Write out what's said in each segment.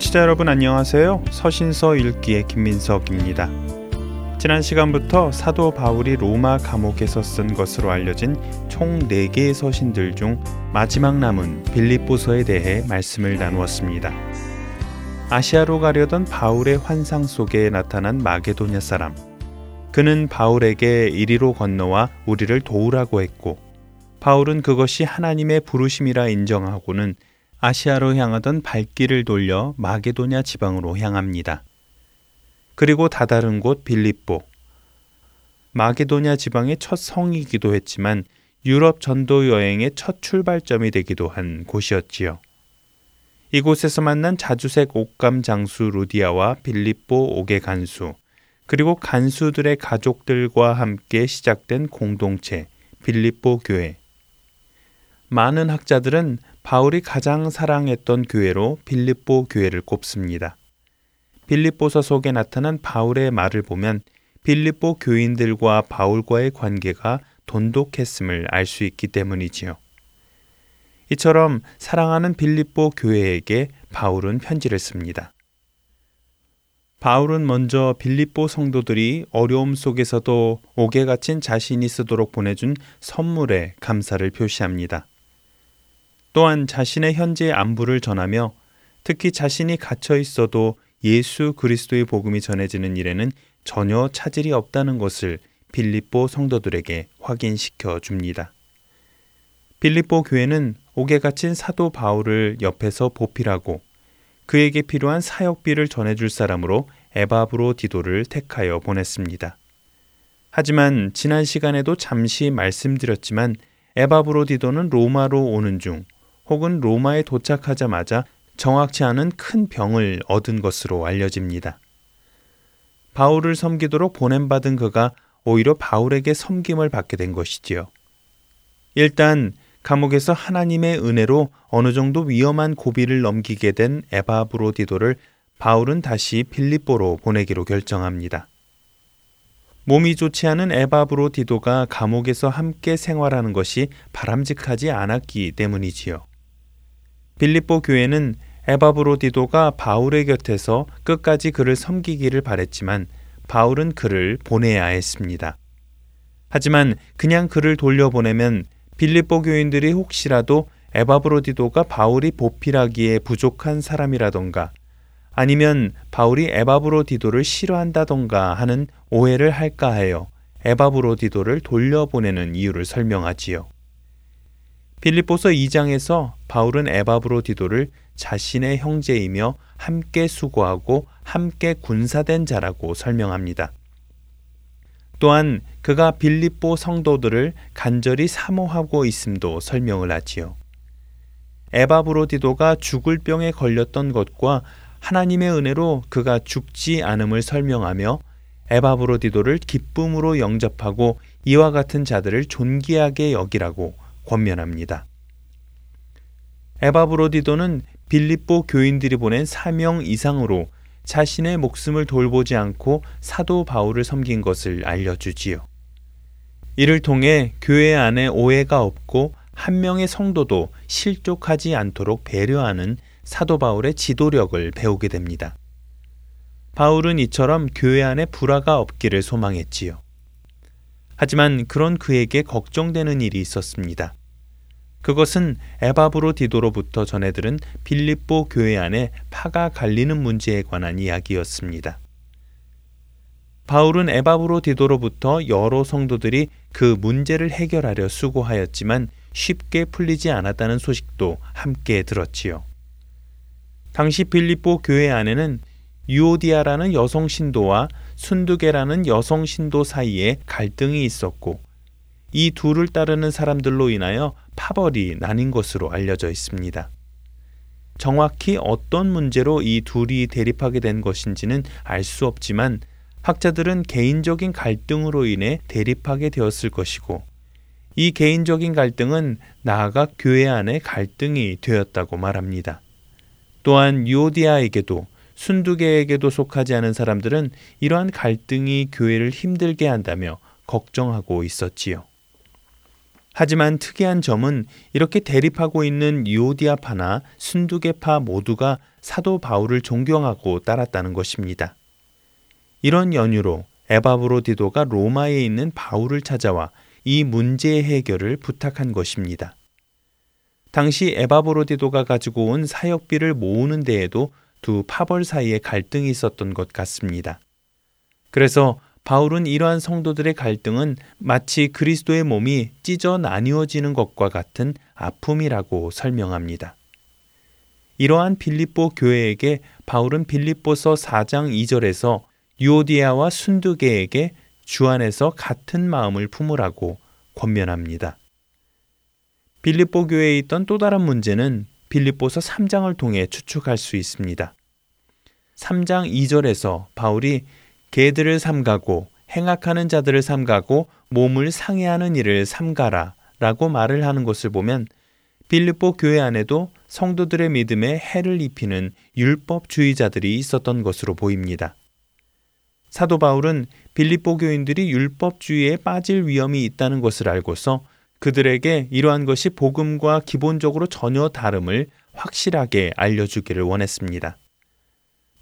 청취자 여러분 안녕하세요. 서신서 읽기의 김민석입니다. 지난 시간부터 사도 바울이 로마 감옥에서 쓴 것으로 알려진 총 4개의 서신들 중 마지막 남은 빌립보서에 대해 말씀을 나누었습니다. 아시아로 가려던 바울의 환상 속에 나타난 마게도냐 사람. 그는 바울에게 이리로 건너와 우리를 도우라고 했고 바울은 그것이 하나님의 부르심이라 인정하고는 아시아로 향하던 발길을 돌려 마게도냐 지방으로 향합니다. 그리고 다다른 곳 빌립보. 마게도냐 지방의 첫 성이기도 했지만 유럽 전도 여행의 첫 출발점이 되기도 한 곳이었지요. 이곳에서 만난 자주색 옥감 장수 루디아와 빌립보 옥의 간수, 그리고 간수들의 가족들과 함께 시작된 공동체 빌립보 교회. 많은 학자들은 바울이 가장 사랑했던 교회로 빌립보 교회를 꼽습니다. 빌립보서 속에 나타난 바울의 말을 보면 빌립보 교인들과 바울과의 관계가 돈독했음을 알 수 있기 때문이지요. 이처럼 사랑하는 빌립보 교회에게 바울은 편지를 씁니다. 바울은 먼저 빌립보 성도들이 어려움 속에서도 옥에 갇힌 자신이 쓰도록 보내준 선물에 감사를 표시합니다. 또한 자신의 현재 안부를 전하며 특히 자신이 갇혀 있어도 예수 그리스도의 복음이 전해지는 일에는 전혀 차질이 없다는 것을 빌립보 성도들에게 확인시켜 줍니다. 빌립보 교회는 옥에 갇힌 사도 바울을 옆에서 보필하고 그에게 필요한 사역비를 전해줄 사람으로 에바브로 디도를 택하여 보냈습니다. 하지만 지난 시간에도 잠시 말씀드렸지만 에바브로 디도는 로마로 오는 중 혹은 로마에 도착하자마자 정확치 않은 큰 병을 얻은 것으로 알려집니다. 바울을 섬기도록 보냄받은 그가 오히려 바울에게 섬김을 받게 된 것이지요. 일단 감옥에서 하나님의 은혜로 어느 정도 위험한 고비를 넘기게 된 에바브로디도를 바울은 다시 빌립보로 보내기로 결정합니다. 몸이 좋지 않은 에바브로디도가 감옥에서 함께 생활하는 것이 바람직하지 않았기 때문이지요. 빌립보 교회는 에바브로디도가 바울의 곁에서 끝까지 그를 섬기기를 바랬지만 바울은 그를 보내야 했습니다. 하지만 그냥 그를 돌려보내면 빌립보 교인들이 혹시라도 에바브로디도가 바울이 보필하기에 부족한 사람이라던가 아니면 바울이 에바브로디도를 싫어한다던가 하는 오해를 할까 하여 에바브로디도를 돌려보내는 이유를 설명하지요. 필리포서 2장에서 바울은 에바브로 디도를 자신의 형제이며 함께 수고하고 함께 군사된 자라고 설명합니다. 또한 그가 빌립보 성도들을 간절히 사모하고 있음도 설명을 하지요. 에바브로디도가 죽을 병에 걸렸던 것과 하나님의 은혜로 그가 죽지 않음을 설명하며 에바브로디도를 기쁨으로 영접하고 이와 같은 자들을 존귀하게 여기라고 권면합니다. 에바 브로디도는 빌립보 교인들이 보낸 사명 이상으로 자신의 목숨을 돌보지 않고 사도 바울을 섬긴 것을 알려주지요. 이를 통해 교회 안에 오해가 없고 한 명의 성도도 실족하지 않도록 배려하는 사도 바울의 지도력을 배우게 됩니다. 바울은 이처럼 교회 안에 불화가 없기를 소망했지요. 하지만 그런 그에게 걱정되는 일이 있었습니다. 그것은 에바브로 디도로부터 전해들은 빌립보 교회 안에 파가 갈리는 문제에 관한 이야기였습니다. 바울은 에바브로 디도로부터 여러 성도들이 그 문제를 해결하려 수고하였지만 쉽게 풀리지 않았다는 소식도 함께 들었지요. 당시 빌립보 교회 안에는 유오디아라는 여성 신도와 순두계라는 여성 신도 사이에 갈등이 있었고 이 둘을 따르는 사람들로 인하여 파벌이 나뉜 것으로 알려져 있습니다. 정확히 어떤 문제로 이 둘이 대립하게 된 것인지는 알 수 없지만 학자들은 개인적인 갈등으로 인해 대립하게 되었을 것이고 이 개인적인 갈등은 나아가 교회 안에 갈등이 되었다고 말합니다. 또한 유오디아에게도 순두계에게도 속하지 않은 사람들은 이러한 갈등이 교회를 힘들게 한다며 걱정하고 있었지요. 하지만 특이한 점은 이렇게 대립하고 있는 유오디아파나 순두계파 모두가 사도 바울을 존경하고 따랐다는 것입니다. 이런 연유로 에바브로디도가 로마에 있는 바울을 찾아와 이 문제의 해결을 부탁한 것입니다. 당시 에바브로디도가 가지고 온 사역비를 모으는 데에도 두 파벌 사이에 갈등이 있었던 것 같습니다. 그래서 바울은 이러한 성도들의 갈등은 마치 그리스도의 몸이 찢어 나뉘어지는 것과 같은 아픔이라고 설명합니다. 이러한 빌립보 교회에게 바울은 빌립보서 4장 2절에서 유오디아와 순두계에게 주 안에서 같은 마음을 품으라고 권면합니다. 빌립보 교회에 있던 또 다른 문제는 빌립보서 3장을 통해 추측할 수 있습니다. 3장 2절에서 바울이 개들을 삼가고 행악하는 자들을 삼가고 몸을 상해하는 일을 삼가라 라고 말을 하는 것을 보면 빌립보 교회 안에도 성도들의 믿음에 해를 입히는 율법주의자들이 있었던 것으로 보입니다. 사도 바울은 빌립보 교인들이 율법주의에 빠질 위험이 있다는 것을 알고서 그들에게 이러한 것이 복음과 기본적으로 전혀 다름을 확실하게 알려주기를 원했습니다.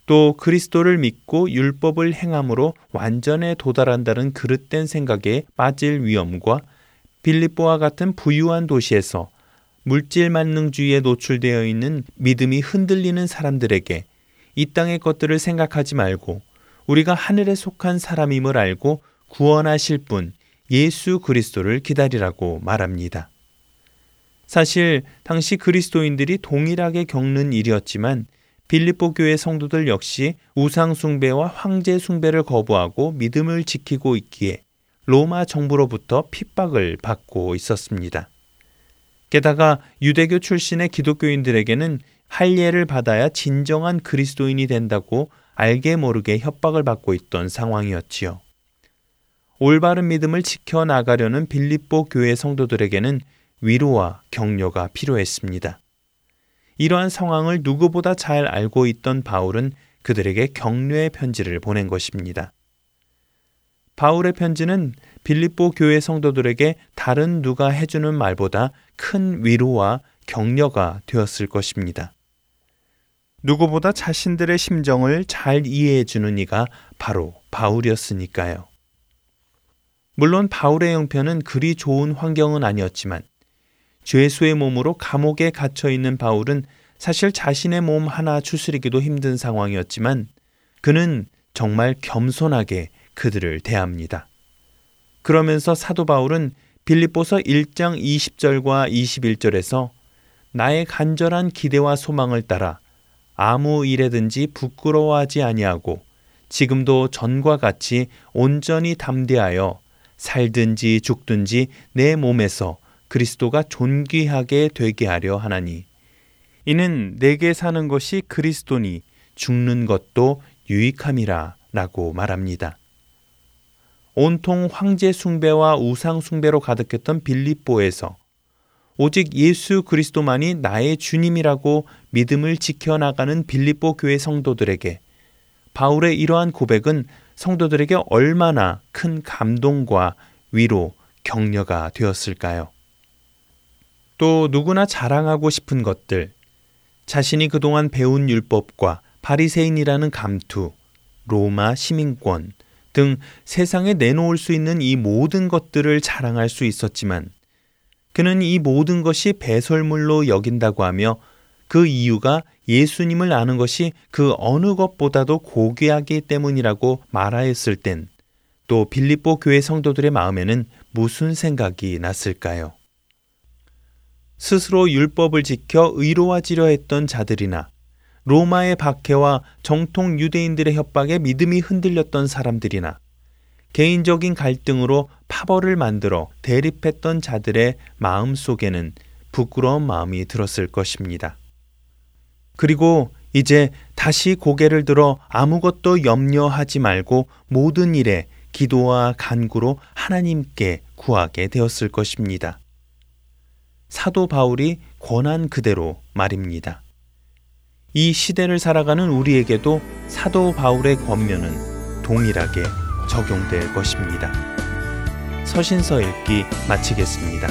또 그리스도를 믿고 율법을 행함으로 완전에 도달한다는 그릇된 생각에 빠질 위험과 빌립보와 같은 부유한 도시에서 물질 만능주의에 노출되어 있는 믿음이 흔들리는 사람들에게 이 땅의 것들을 생각하지 말고 우리가 하늘에 속한 사람임을 알고 구원하실 분 예수 그리스도를 기다리라고 말합니다. 사실 당시 그리스도인들이 동일하게 겪는 일이었지만 빌립보 교회 성도들 역시 우상 숭배와 황제 숭배를 거부하고 믿음을 지키고 있기에 로마 정부로부터 핍박을 받고 있었습니다. 게다가 유대교 출신의 기독교인들에게는 할례를 받아야 진정한 그리스도인이 된다고 알게 모르게 협박을 받고 있던 상황이었지요. 올바른 믿음을 지켜나가려는 빌립보 교회 성도들에게는 위로와 격려가 필요했습니다. 이러한 상황을 누구보다 잘 알고 있던 바울은 그들에게 격려의 편지를 보낸 것입니다. 바울의 편지는 빌립보 교회 성도들에게 다른 누가 해주는 말보다 큰 위로와 격려가 되었을 것입니다. 누구보다 자신들의 심정을 잘 이해해 주는 이가 바로 바울이었으니까요. 물론 바울의 형편은 그리 좋은 환경은 아니었지만 죄수의 몸으로 감옥에 갇혀 있는 바울은 사실 자신의 몸 하나 추스리기도 힘든 상황이었지만 그는 정말 겸손하게 그들을 대합니다. 그러면서 사도 바울은 빌립보서 1장 20절과 21절에서 나의 간절한 기대와 소망을 따라 아무 일에든지 부끄러워하지 아니하고 지금도 전과 같이 온전히 담대하여 살든지 죽든지 내 몸에서 그리스도가 존귀하게 되게 하려 하나니 이는 내게 사는 것이 그리스도니 죽는 것도 유익함이라 라고 말합니다. 온통 황제 숭배와 우상 숭배로 가득했던 빌립보에서 오직 예수 그리스도만이 나의 주님이라고 믿음을 지켜나가는 빌립보 교회 성도들에게 바울의 이러한 고백은 성도들에게 얼마나 큰 감동과 위로, 격려가 되었을까요? 또 누구나 자랑하고 싶은 것들, 자신이 그동안 배운 율법과 바리새인이라는 감투, 로마 시민권 등 세상에 내놓을 수 있는 이 모든 것들을 자랑할 수 있었지만 그는 이 모든 것이 배설물로 여긴다고 하며 그 이유가 예수님을 아는 것이 그 어느 것보다도 고귀하기 때문이라고 말하였을 땐 또 빌립보 교회 성도들의 마음에는 무슨 생각이 났을까요? 스스로 율법을 지켜 의로워지려 했던 자들이나 로마의 박해와 정통 유대인들의 협박에 믿음이 흔들렸던 사람들이나 개인적인 갈등으로 파벌을 만들어 대립했던 자들의 마음 속에는 부끄러운 마음이 들었을 것입니다. 그리고 이제 다시 고개를 들어 아무것도 염려하지 말고 모든 일에 기도와 간구로 하나님께 구하게 되었을 것입니다. 사도 바울이 권한 그대로 말입니다. 이 시대를 살아가는 우리에게도 사도 바울의 권면은 동일하게 적용될 것입니다. 서신서 읽기 마치겠습니다.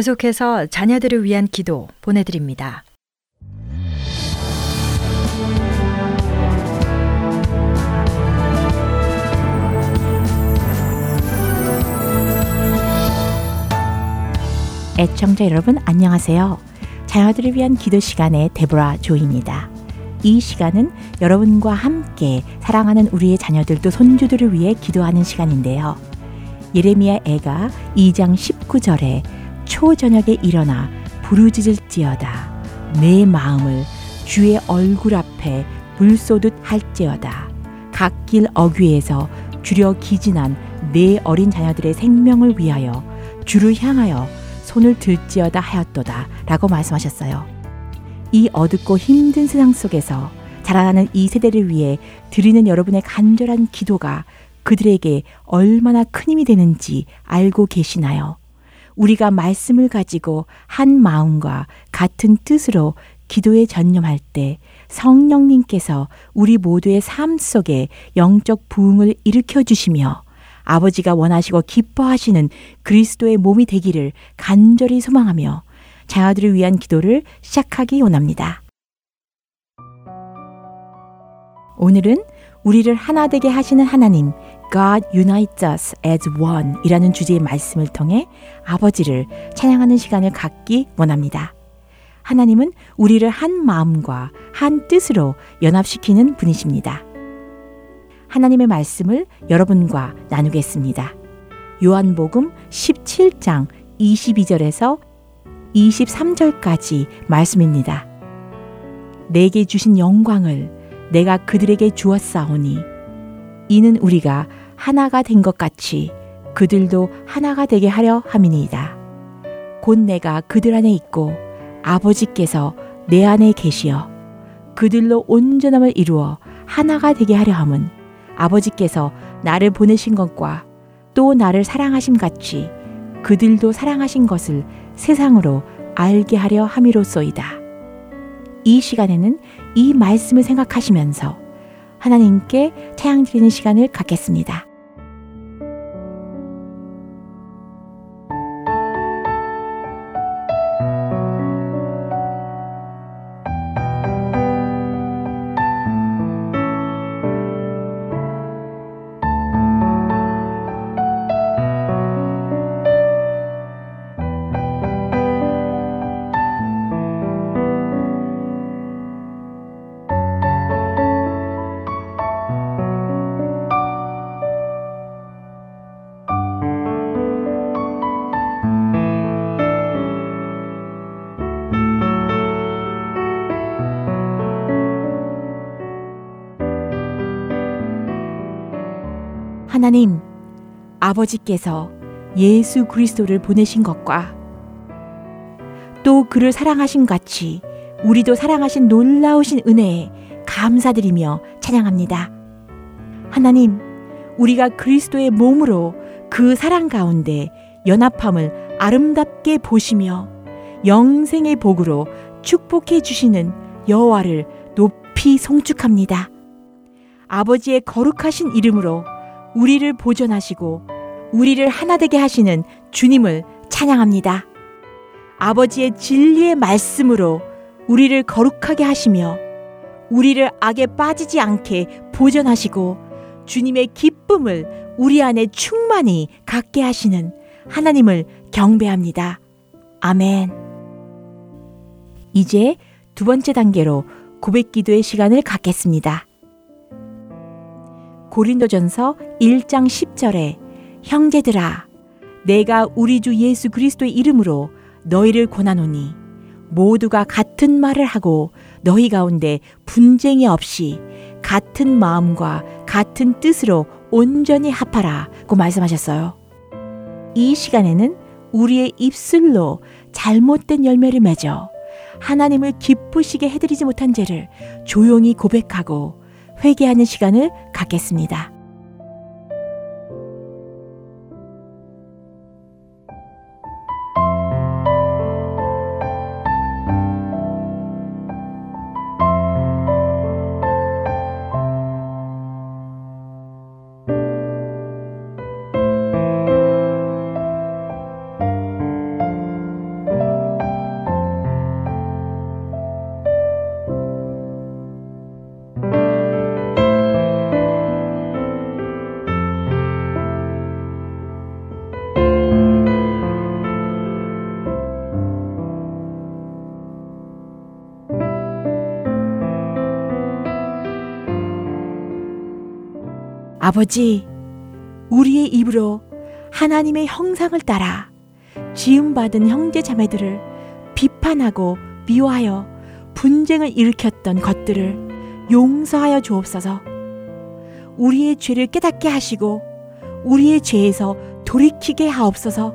계속해서 자녀들을 위한 기도 보내드립니다. 애청자 여러분 안녕하세요. 자녀들을 위한 기도 시간의 데보라 조입니다. 이 시간은 여러분과 함께 사랑하는 우리의 자녀들도 손주들을 위해 기도하는 시간인데요. 예레미야 애가 2장 19절에 초저녁에 일어나 부르짖을지어다 내 마음을 주의 얼굴 앞에 불 쏘듯 할지어다 각길 어귀에서 주려 기진한 내 어린 자녀들의 생명을 위하여 주를 향하여 손을 들지어다 하였도다 라고 말씀하셨어요. 이 어둡고 힘든 세상 속에서 자라나는 이 세대를 위해 드리는 여러분의 간절한 기도가 그들에게 얼마나 큰 힘이 되는지 알고 계시나요? 우리가 말씀을 가지고 한 마음과 같은 뜻으로 기도에 전념할 때 성령님께서 우리 모두의 삶 속에 영적 부흥을 일으켜 주시며 아버지가 원하시고 기뻐하시는 그리스도의 몸이 되기를 간절히 소망하며 자녀들을 위한 기도를 시작하기 원합니다. 오늘은 우리를 하나 되게 하시는 하나님, God unites us as one 이라는 주제의 말씀을 통해 아버지를 찬양하는 시간을 갖기 원합니다. 하나님은 우리를 한 마음과 한 뜻으로 연합시키는 분이십니다. 하나님의 말씀을 여러분과 나누겠습니다. 요한복음 17장 22절에서 23절까지 말씀입니다. 내게 주신 영광을 내가 그들에게 주었사오니 이는 우리가 하나가 된 것 같이 그들도 하나가 되게 하려 함이니이다. 곧 내가 그들 안에 있고 아버지께서 내 안에 계시어 그들로 온전함을 이루어 하나가 되게 하려 함은 아버지께서 나를 보내신 것과 또 나를 사랑하심 같이 그들도 사랑하신 것을 세상으로 알게 하려 함이로소이다. 이 시간에는 이 말씀을 생각하시면서 하나님께 태양 드리는 시간을 갖겠습니다. 아버지께서 예수 그리스도를 보내신 것과 또 그를 사랑하신 같이 우리도 사랑하신 놀라우신 은혜에 감사드리며 찬양합니다. 하나님, 우리가 그리스도의 몸으로 그 사랑 가운데 연합함을 아름답게 보시며 영생의 복으로 축복해 주시는 여호와를 높이 송축합니다. 아버지의 거룩하신 이름으로 우리를 보존하시고 우리를 하나 되게 하시는 주님을 찬양합니다. 아버지의 진리의 말씀으로 우리를 거룩하게 하시며 우리를 악에 빠지지 않게 보존하시고 주님의 기쁨을 우리 안에 충만히 갖게 하시는 하나님을 경배합니다. 아멘. 이제 두 번째 단계로 고백 기도의 시간을 갖겠습니다. 고린도전서 1장 10절에 형제들아 내가 우리 주 예수 그리스도의 이름으로 너희를 권하노니 모두가 같은 말을 하고 너희 가운데 분쟁이 없이 같은 마음과 같은 뜻으로 온전히 합하라고 말씀하셨어요. 이 시간에는 우리의 입술로 잘못된 열매를 맺어 하나님을 기쁘시게 해드리지 못한 죄를 조용히 고백하고 회개하는 시간을 갖겠습니다. 아버지, 우리의 입으로 하나님의 형상을 따라 지음받은 형제 자매들을 비판하고 미워하여 분쟁을 일으켰던 것들을 용서하여 주옵소서. 우리의 죄를 깨닫게 하시고 우리의 죄에서 돌이키게 하옵소서.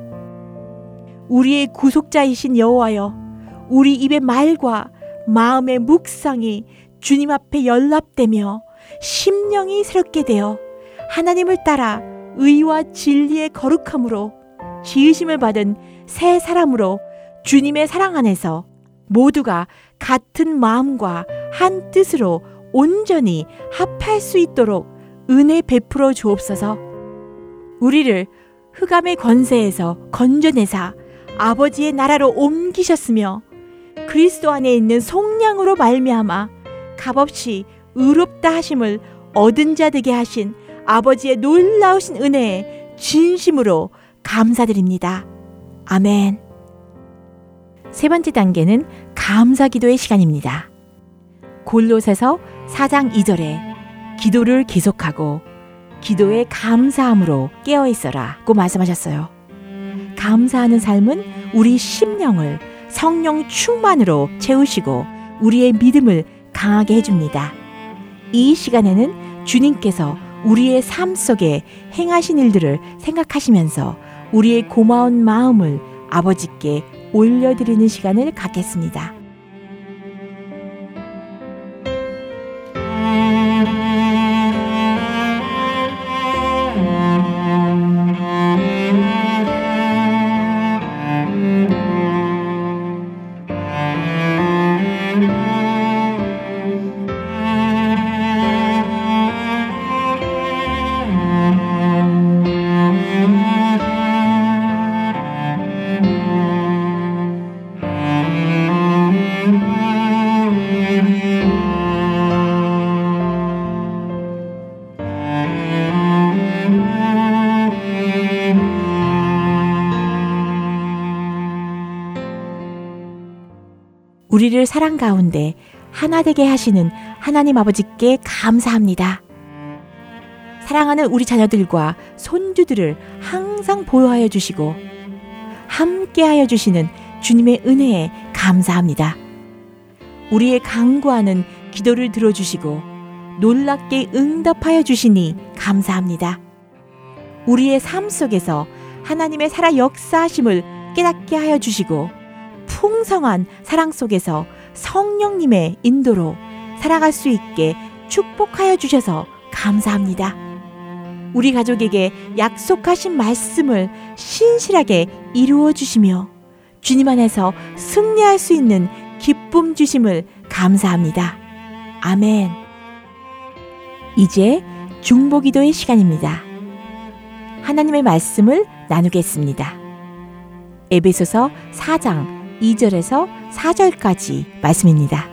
우리의 구속자이신 여호와여, 우리 입의 말과 마음의 묵상이 주님 앞에 연락되며 심령이 새롭게 되어 하나님을 따라 의와 진리의 거룩함으로 지으심을 받은 새 사람으로 주님의 사랑 안에서 모두가 같은 마음과 한 뜻으로 온전히 합할 수 있도록 은혜 베풀어 주옵소서. 우리를 흑암의 권세에서 건져내사 아버지의 나라로 옮기셨으며 그리스도 안에 있는 속량으로 말미암아 값없이 의롭다 하심을 얻은 자 되게 하신 아버지의 놀라우신 은혜에 진심으로 감사드립니다. 아멘. 세 번째 단계는 감사 기도의 시간입니다. 골로새서 4장 2절에 기도를 계속하고 기도에 감사함으로 깨어 있어라고 말씀하셨어요. 감사하는 삶은 우리 심령을 성령 충만으로 채우시고 우리의 믿음을 강하게 해줍니다. 이 시간에는 주님께서 우리의 삶 속에 행하신 일들을 생각하시면서 우리의 고마운 마음을 아버지께 올려드리는 시간을 갖겠습니다. 우리를 사랑 가운데 하나 되게 하시는 하나님 아버지께 감사합니다. 사랑하는 우리 자녀들과 손주들을 항상 보호하여 주시고 함께하여 주시는 주님의 은혜에 감사합니다. 우리의 강구하는 기도를 들어주시고 놀랍게 응답하여 주시니 감사합니다. 우리의 삶 속에서 하나님의 살아 역사하심을 깨닫게 하여 주시고 풍성한 사랑 속에서 성령님의 인도로 살아갈 수 있게 축복하여 주셔서 감사합니다. 우리 가족에게 약속하신 말씀을 신실하게 이루어 주시며 주님 안에서 승리할 수 있는 기쁨 주심을 감사합니다. 아멘. 이제 중보기도의 시간입니다. 하나님의 말씀을 나누겠습니다. 에베소서 4장 2절에서 4절까지 말씀입니다.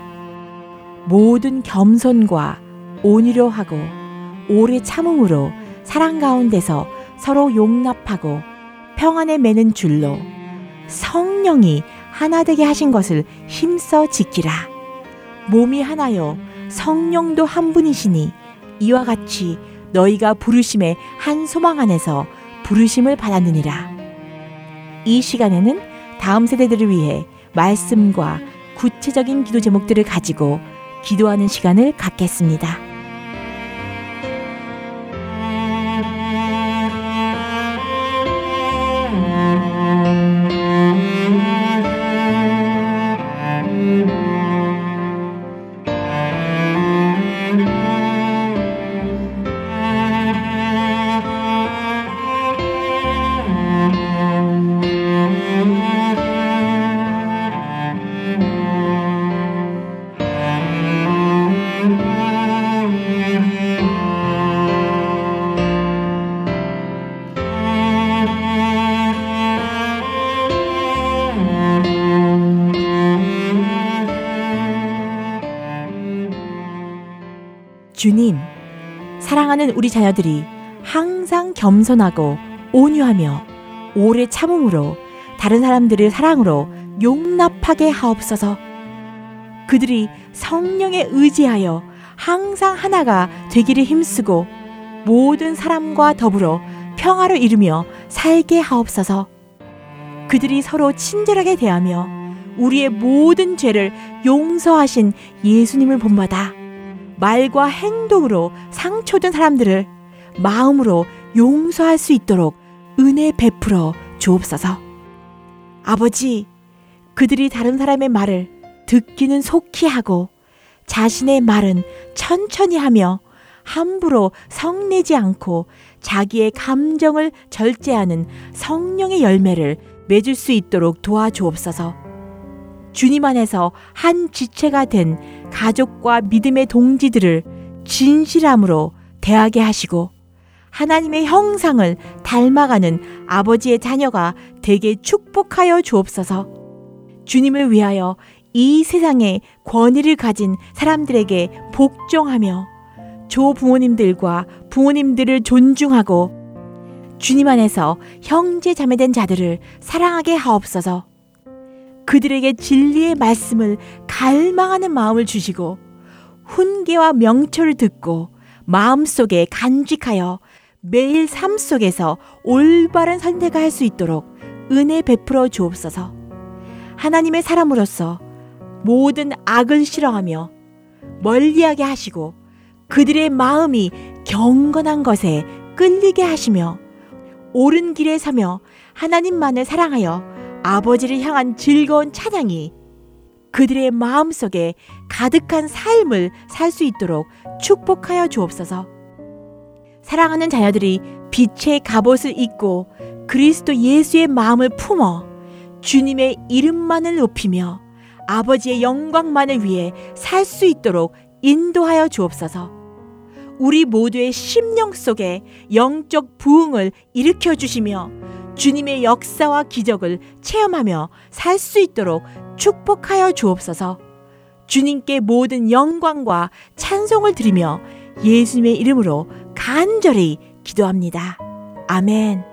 모든 겸손과 온유로 하고 오래 참음으로 사랑 가운데서 서로 용납하고 평안에 매는 줄로 성령이 하나 되게 하신 것을 힘써 지키라. 몸이 하나요 성령도 한 분이시니 이와 같이 너희가 부르심의 한 소망 안에서 부르심을 받았느니라. 이 시간에는 다음 세대들을 위해 말씀과 구체적인 기도 제목들을 가지고 기도하는 시간을 갖겠습니다. 주님, 사랑하는 우리 자녀들이 항상 겸손하고 온유하며 오래 참음으로 다른 사람들을 사랑으로 용납하게 하옵소서. 그들이 성령에 의지하여 항상 하나가 되기를 힘쓰고 모든 사람과 더불어 평화를 이루며 살게 하옵소서. 그들이 서로 친절하게 대하며 우리의 모든 죄를 용서하신 예수님을 본받아 말과 행동으로 상처된 사람들을 마음으로 용서할 수 있도록 은혜 베풀어 주옵소서. 아버지, 그들이 다른 사람의 말을 듣기는 속히 하고 자신의 말은 천천히 하며 함부로 성내지 않고 자기의 감정을 절제하는 성령의 열매를 맺을 수 있도록 도와주옵소서. 주님 안에서 한 지체가 된 가족과 믿음의 동지들을 진실함으로 대하게 하시고 하나님의 형상을 닮아가는 아버지의 자녀가 되게 축복하여 주옵소서. 주님을 위하여 이 세상에 권위를 가진 사람들에게 복종하며 조 부모님들과 부모님들을 존중하고 주님 안에서 형제 자매된 자들을 사랑하게 하옵소서. 그들에게 진리의 말씀을 갈망하는 마음을 주시고 훈계와 명철을 듣고 마음속에 간직하여 매일 삶 속에서 올바른 선택을 할 수 있도록 은혜 베풀어 주옵소서. 하나님의 사람으로서 모든 악을 싫어하며 멀리하게 하시고 그들의 마음이 경건한 것에 끌리게 하시며 옳은 길에 서며 하나님만을 사랑하여 아버지를 향한 즐거운 찬양이 그들의 마음속에 가득한 삶을 살 수 있도록 축복하여 주옵소서. 사랑하는 자녀들이 빛의 갑옷을 입고 그리스도 예수의 마음을 품어 주님의 이름만을 높이며 아버지의 영광만을 위해 살 수 있도록 인도하여 주옵소서. 우리 모두의 심령 속에 영적 부흥을 일으켜 주시며 주님의 역사와 기적을 체험하며 살 수 있도록 축복하여 주옵소서. 주님께 모든 영광과 찬송을 드리며 예수님의 이름으로 간절히 기도합니다. 아멘.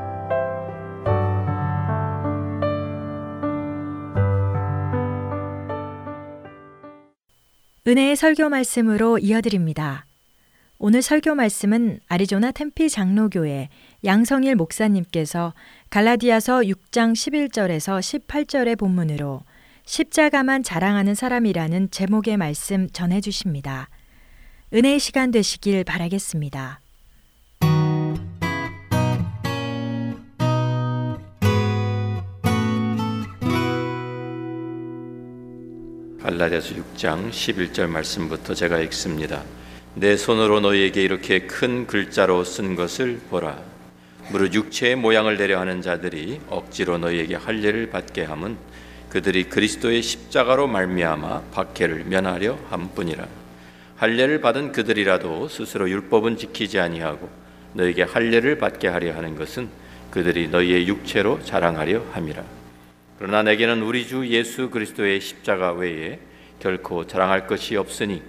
은혜의 설교 말씀으로 이어드립니다. 오늘 설교 말씀은 아리조나 템피 장로교회 양성일 목사님께서 갈라디아서 6장 11절에서 18절의 본문으로 십자가만 자랑하는 사람이라는 제목의 말씀 전해 주십니다. 은혜의 시간 되시길 바라겠습니다. 갈라디아서 6장 11절 말씀부터 제가 읽습니다. 내 손으로 너희에게 이렇게 큰 글자로 쓴 것을 보라. 무릇 육체의 모양을 내려 하는 자들이 억지로 너희에게 할례를 받게 함은 그들이 그리스도의 십자가로 말미암아 박해를 면하려 함뿐이라. 할례를 받은 그들이라도 스스로 율법은 지키지 아니하고 너에게 할례를 받게 하려 하는 것은 그들이 너희의 육체로 자랑하려 함이라. 그러나 내게는 우리 주 예수 그리스도의 십자가 외에 결코 자랑할 것이 없으니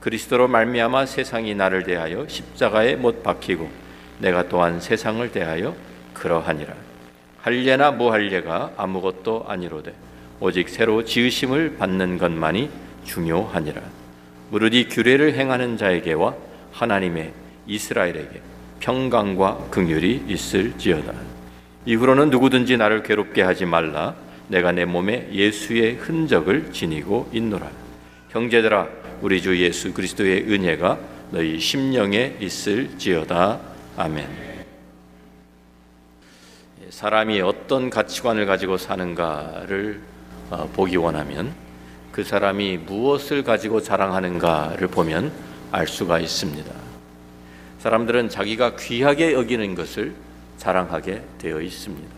그리스도로 말미암아 세상이 나를 대하여 십자가에 못 박히고 내가 또한 세상을 대하여 그러하니라. 할례나 무할례가 아무것도 아니로되 오직 새로 지으심을 받는 것만이 중요하니라. 이 규례를 행하는 자에게와 하나님의 이스라엘에게 평강과 긍휼이 있을지어다. 이후로는 누구든지 나를 괴롭게 하지 말라. 내가 내 몸에 예수의 흔적을 지니고 있노라. 형제들아, 우리 주 예수 그리스도의 은혜가 너희 심령에 있을지어다. 아멘. 사람이 어떤 가치관을 가지고 사는가를 어, 보기 원하면 그 사람이 무엇을 가지고 자랑하는가를 보면 알 수가 있습니다. 사람들은 자기가 귀하게 여기는 것을 자랑하게 되어 있습니다.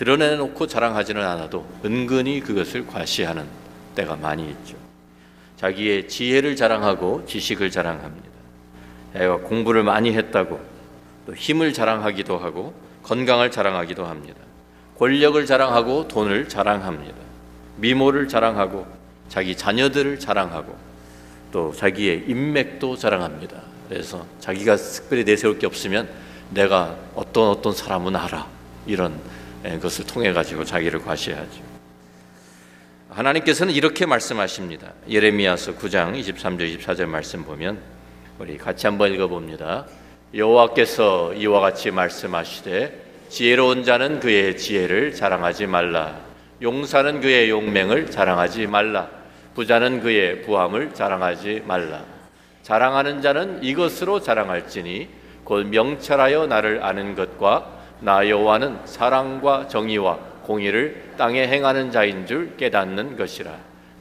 드러내놓고 자랑하지는 않아도 은근히 그것을 과시하는 때가 많이 있죠. 자기의 지혜를 자랑하고 지식을 자랑합니다. 자기가 공부를 많이 했다고 또 힘을 자랑하기도 하고 건강을 자랑하기도 합니다. 권력을 자랑하고 돈을 자랑합니다. 미모를 자랑하고 자기 자녀들을 자랑하고 또 자기의 인맥도 자랑합니다. 그래서 자기가 특별히 내세울 게 없으면 내가 어떤 어떤 사람은 알아 이런 예, 것을 통해 가지고 자기를 과시하죠. 하나님께서는 이렇게 말씀하십니다. 예레미야서 9장 23절 24절 말씀 보면 우리 같이 한번 읽어 봅니다. 여호와께서 이와 같이 말씀하시되 지혜로운 자는 그의 지혜를 자랑하지 말라. 용사는 그의 용맹을 자랑하지 말라. 부자는 그의 부함을 자랑하지 말라. 자랑하는 자는 이것으로 자랑할지니 곧 명철하여 나를 아는 것과 나 여호와는 사랑과 정의와 공의를 땅에 행하는 자인 줄 깨닫는 것이라.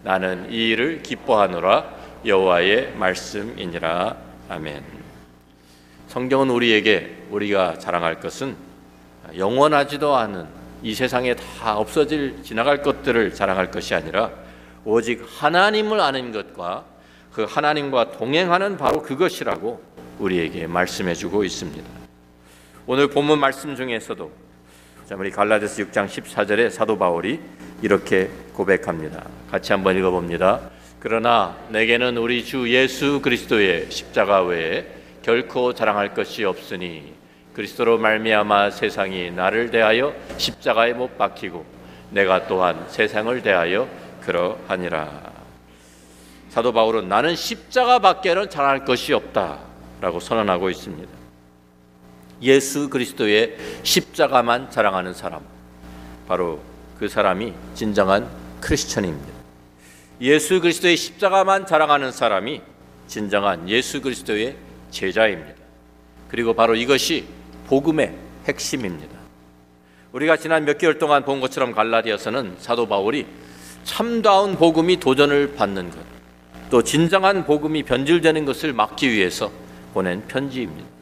나는 이 일을 기뻐하노라 여호와의 말씀이니라. 아멘. 성경은 우리에게 우리가 자랑할 것은 영원하지도 않은 이 세상에 다 없어질 지나갈 것들을 자랑할 것이 아니라 오직 하나님을 아는 것과 그 하나님과 동행하는 바로 그것이라고 우리에게 말씀해 주고 있습니다. 오늘 본문 말씀 중에서도 우리 갈라디아서 6장 14절에 사도 바울이 이렇게 고백합니다. 같이 한번 읽어 봅니다. 그러나 내게는 우리 주 예수 그리스도의 십자가 외에 결코 자랑할 것이 없으니 그리스도로 말미암아 세상이 나를 대하여 십자가에 못 박히고 내가 또한 세상을 대하여 그러하니라. 사도 바울은 나는 십자가밖에는 잘할 것이 없다라고 선언하고 있습니다. 예수 그리스도의 십자가만 자랑하는 사람, 바로 그 사람이 진정한 크리스천입니다. 예수 그리스도의 십자가만 자랑하는 사람이 진정한 예수 그리스도의 제자입니다. 그리고 바로 이것이 복음의 핵심입니다. 우리가 지난 몇 개월 동안 본 것처럼 갈라디아서는 사도 바울이 참다운 복음이 도전을 받는 것, 또 진정한 복음이 변질되는 것을 막기 위해서 보낸 편지입니다.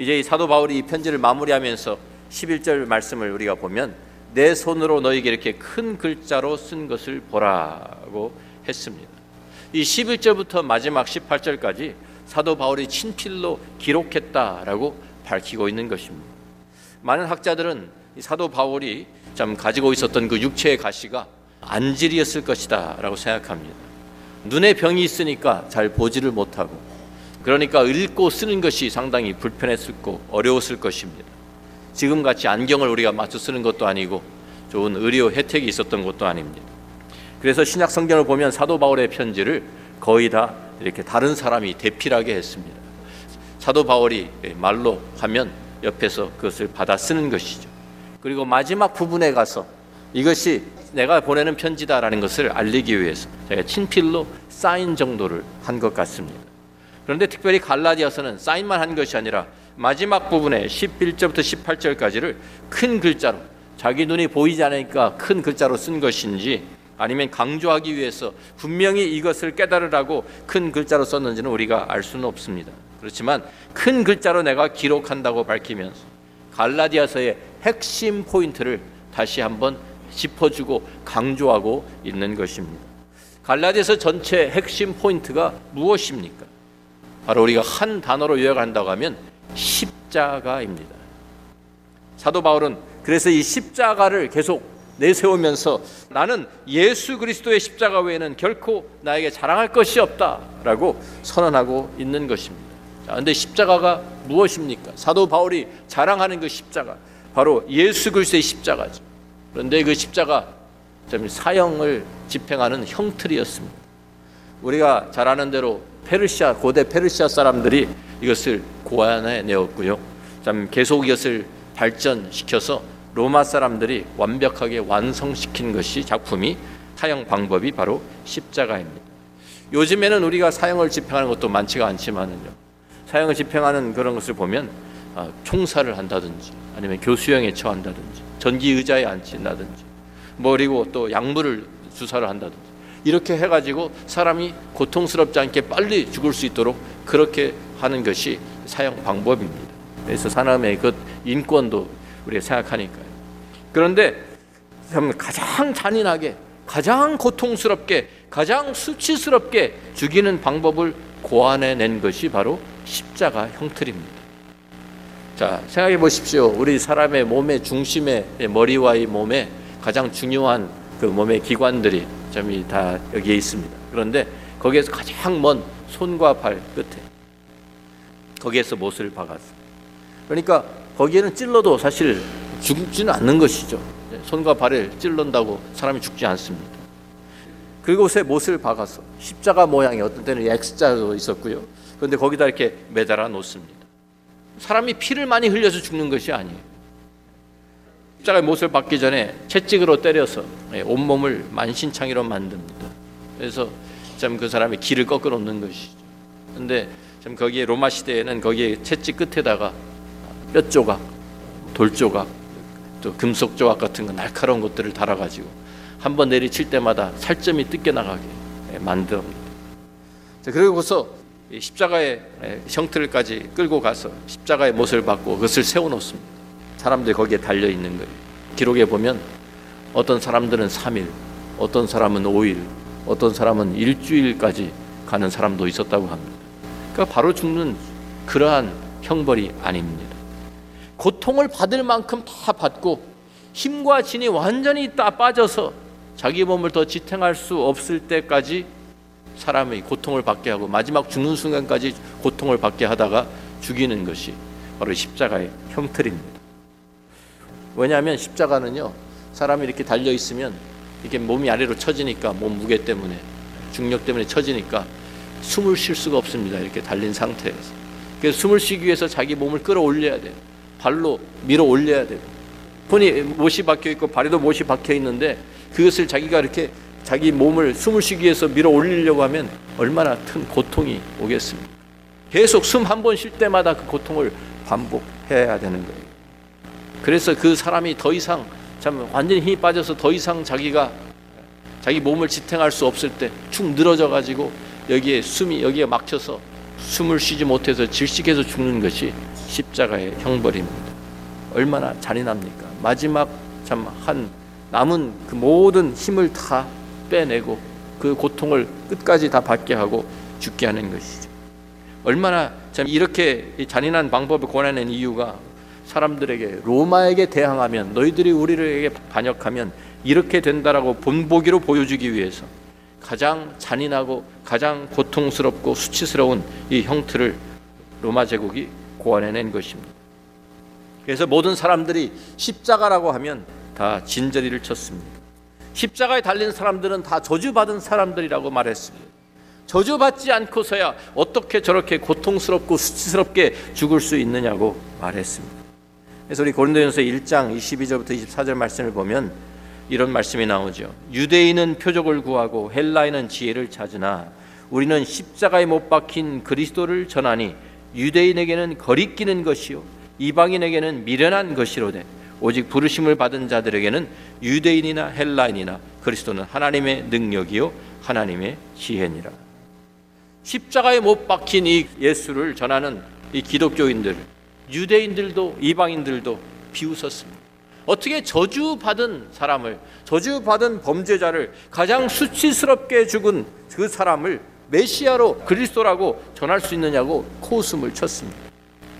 이제 이 사도 바울이 이 편지를 마무리하면서 11절 말씀을 우리가 보면 내 손으로 너에게 이렇게 큰 글자로 쓴 것을 보라고 했습니다. 이 11절부터 마지막 18절까지 사도 바울이 친필로 기록했다라고 밝히고 있는 것입니다. 많은 학자들은 사도 바울이 참 가지고 있었던 그 육체의 가시가 안질이었을 것이다라고 생각합니다. 눈에 병이 있으니까 잘 보지를 못하고 그러니까 읽고 쓰는 것이 상당히 불편했을 거 어려웠을 것입니다. 지금 같이 안경을 우리가 맞춰 쓰는 것도 아니고 좋은 의료 혜택이 있었던 것도 아닙니다. 그래서 신약 성경을 보면 사도 바울의 편지를 거의 다 이렇게 다른 사람이 대필하게 했습니다. 사도 바울이 말로 하면 옆에서 그것을 받아 쓰는 것이죠. 그리고 마지막 부분에 가서 이것이 내가 보내는 편지다라는 것을 알리기 위해서 제가 친필로 사인 정도를 한 것 같습니다. 그런데 특별히 갈라디아서는 사인만 한 것이 아니라 마지막 부분에 11절부터 18절까지를 큰 글자로 자기 눈이 보이지 않으니까 큰 글자로 쓴 것인지 아니면 강조하기 위해서 분명히 이것을 깨달으라고 큰 글자로 썼는지는 우리가 알 수는 없습니다. 그렇지만 큰 글자로 내가 기록한다고 밝히면서 갈라디아서의 핵심 포인트를 다시 한번 짚어주고 강조하고 있는 것입니다. 갈라디아서 전체 핵심 포인트가 무엇입니까? 바로 우리가 한 단어로 요약한다고 하면 십자가입니다. 사도 바울은 그래서 이 십자가를 계속 내세우면서 나는 예수 그리스도의 십자가 외에는 결코 나에게 자랑할 것이 없다라고 선언하고 있는 것입니다. 자, 근데 십자가가 무엇입니까? 사도 바울이 자랑하는 그 십자가 바로 예수 그리스도의 십자가죠. 그런데 그 십자가 사형을 집행하는 형틀이었습니다. 우리가 잘 아는 대로 페르시아 고대 페르시아 사람들이 이것을 고안해 내었고요. 참 계속 이것을 발전시켜서 로마 사람들이 완벽하게 완성시킨 것이 작품이 사형 방법이 바로 십자가입니다. 요즘에는 우리가 사형을 집행하는 것도 많지가 않지만은요. 사형을 집행하는 그런 것을 보면 아, 총살을 한다든지 아니면 교수형에 처한다든지 전기 의자에 앉힌다든지 뭐 그리고 또 약물을 주사를 한다든지 이렇게 해가지고 사람이 고통스럽지 않게 빨리 죽을 수 있도록 그렇게 하는 것이 사형 방법입니다. 그래서 사람의 그 인권도 우리가 생각하니까요. 그런데 가장 잔인하게, 가장 고통스럽게, 가장 수치스럽게 죽이는 방법을 고안해 낸 것이 바로 십자가 형틀입니다. 자, 생각해 보십시오. 우리 사람의 몸의 중심에 머리와 이 몸에 가장 중요한 그 몸의 기관들이 점이 다 여기에 있습니다. 그런데 거기에서 가장 먼 손과 발 끝에 거기에서 못을 박았어. 그러니까 거기에는 찔러도 사실 죽지는 않는 것이죠. 손과 발을 찔른다고 사람이 죽지 않습니다. 그곳에 못을 박아서 십자가 모양의 어떤 때는 X자도 있었고요. 그런데 거기다 이렇게 매달아 놓습니다. 사람이 피를 많이 흘려서 죽는 것이 아니에요. 십자가에 못을 박기 전에 채찍으로 때려서 예, 온몸을 만신창이로 만듭니다. 그래서 참 그 사람의 길을 꺾어 놓는 것이죠. 근데 참 거기에 로마 시대에는 거기에 채찍 끝에다가 뼈 조각, 돌 조각, 또 금속 조각 같은 거 날카로운 것들을 달아 가지고 한 번 내리칠 때마다 살점이 뜯겨 나가게 예, 만듭니다. 그리고서 십자가의 예, 형틀까지 끌고 가서 십자가의 못을 받고 그것을 세워 놓습니다. 사람들이 거기에 달려 있는 거예요. 기록에 보면 어떤 사람들은 3일, 어떤 사람은 5일, 어떤 사람은 일주일까지 가는 사람도 있었다고 합니다. 그러니까 바로 죽는 그러한 형벌이 아닙니다. 고통을 받을 만큼 다 받고 힘과 진이 완전히 다 빠져서 자기 몸을 더 지탱할 수 없을 때까지 사람이 고통을 받게 하고 마지막 죽는 순간까지 고통을 받게 하다가 죽이는 것이 바로 십자가의 형틀입니다. 왜냐하면 십자가는요 사람이 이렇게 달려 있으면 이게 몸이 아래로 처지니까 몸 무게 때문에 중력 때문에 처지니까 숨을 쉴 수가 없습니다 이렇게 달린 상태에서. 그래서 숨을 쉬기 위해서 자기 몸을 끌어올려야 돼요. 발로 밀어 올려야 돼요. 손이 못이 박혀 있고 발에도 못이 박혀 있는데 그것을 자기가 이렇게 자기 몸을 숨을 쉬기 위해서 밀어 올리려고 하면 얼마나 큰 고통이 오겠습니까? 계속 숨 한 번 쉴 때마다 그 고통을 반복해야 되는 거예요 그래서 그 사람이 더 이상 참 완전히 힘이 빠져서 더 이상 자기가 자기 몸을 지탱할 수 없을 때 축 늘어져 가지고 여기에 숨이 여기에 막혀서 숨을 쉬지 못해서 질식해서 죽는 것이 십자가의 형벌입니다. 얼마나 잔인합니까? 마지막 참 한 남은 그 모든 힘을 다 빼내고 그 고통을 끝까지 다 받게 하고 죽게 하는 것이죠. 얼마나 참 이렇게 잔인한 방법을 권하는 이유가 사람들에게 로마에게 대항하면 너희들이 우리에게 반역하면 이렇게 된다라고 본보기로 보여주기 위해서 가장 잔인하고 가장 고통스럽고 수치스러운 이 형틀을 로마 제국이 고안해낸 것입니다. 그래서 모든 사람들이 십자가라고 하면 다 진저리를 쳤습니다. 십자가에 달린 사람들은 다 저주받은 사람들이라고 말했습니다. 저주받지 않고서야 어떻게 저렇게 고통스럽고 수치스럽게 죽을 수 있느냐고 말했습니다. 그래서 우리 고린도전서 1장 22절부터 24절 말씀을 보면 이런 말씀이 나오죠. 유대인은 표적을 구하고 헬라인은 지혜를 찾으나 우리는 십자가에 못 박힌 그리스도를 전하니 유대인에게는 거리끼는 것이요 이방인에게는 미련한 것이로되 오직 부르심을 받은 자들에게는 유대인이나 헬라인이나 그리스도는 하나님의 능력이요 하나님의 지혜니라. 십자가에 못 박힌 이 예수를 전하는 이 기독교인들 유대인들도 이방인들도 비웃었습니다. 어떻게 저주받은 사람을 저주받은 범죄자를 가장 수치스럽게 죽은 그 사람을 메시아로 그리스도라고 전할 수 있느냐고 코웃음을 쳤습니다.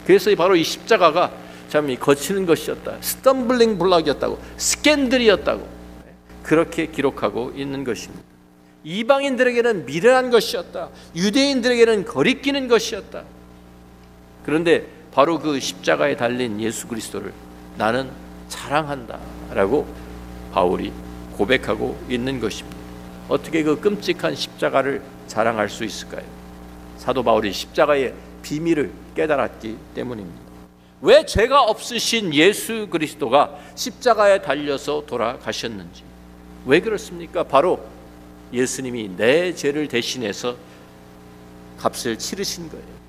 그래서 바로 이 십자가가 참 거치는 것이었다. stumbling block이었다고 스캔들이었다고 그렇게 기록하고 있는 것입니다. 이방인들에게는 미련한 것이었다. 유대인들에게는 거리끼는 것이었다. 그런데 바로 그 십자가에 달린 예수 그리스도를 나는 자랑한다라고 바울이 고백하고 있는 것입니다. 어떻게 그 끔찍한 십자가를 자랑할 수 있을까요? 사도 바울이 십자가의 비밀을 깨달았기 때문입니다. 왜 죄가 없으신 예수 그리스도가 십자가에 달려서 돌아가셨는지. 왜 그렇습니까? 바로 예수님이 내 죄를 대신해서 값을 치르신 거예요.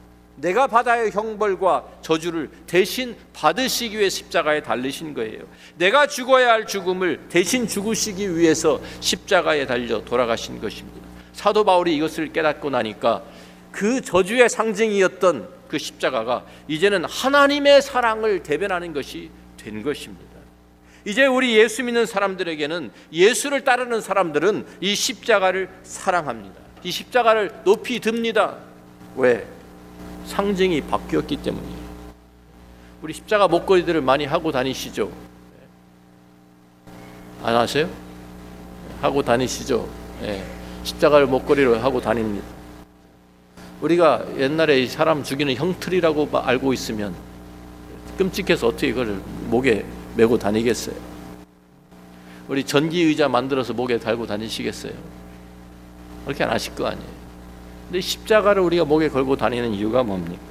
내가 받아야 형벌과 저주를 대신 받으시기 위해 십자가에 달리신 거예요. 내가 죽어야 할 죽음을 대신 죽으시기 위해서 십자가에 달려 돌아가신 것입니다. 사도 바울이 이것을 깨닫고 나니까 그 저주의 상징이었던 그 십자가가 이제는 하나님의 사랑을 대변하는 것이 된 것입니다. 이제 우리 예수 믿는 사람들에게는 예수를 따르는 사람들은 이 십자가를 사랑합니다. 이 십자가를 높이 듭니다. 왜? 상징이 바뀌었기 때문이에요. 우리 십자가 목걸이들을 많이 하고 다니시죠? 안 하세요? 하고 다니시죠? 네. 십자가를 목걸이로 하고 다닙니다. 우리가 옛날에 사람 죽이는 형틀이라고 알고 있으면 끔찍해서 어떻게 이걸 목에 메고 다니겠어요? 우리 전기 의자 만들어서 목에 달고 다니시겠어요? 그렇게 안 하실 거 아니에요. 근데 십자가를 우리가 목에 걸고 다니는 이유가 뭡니까?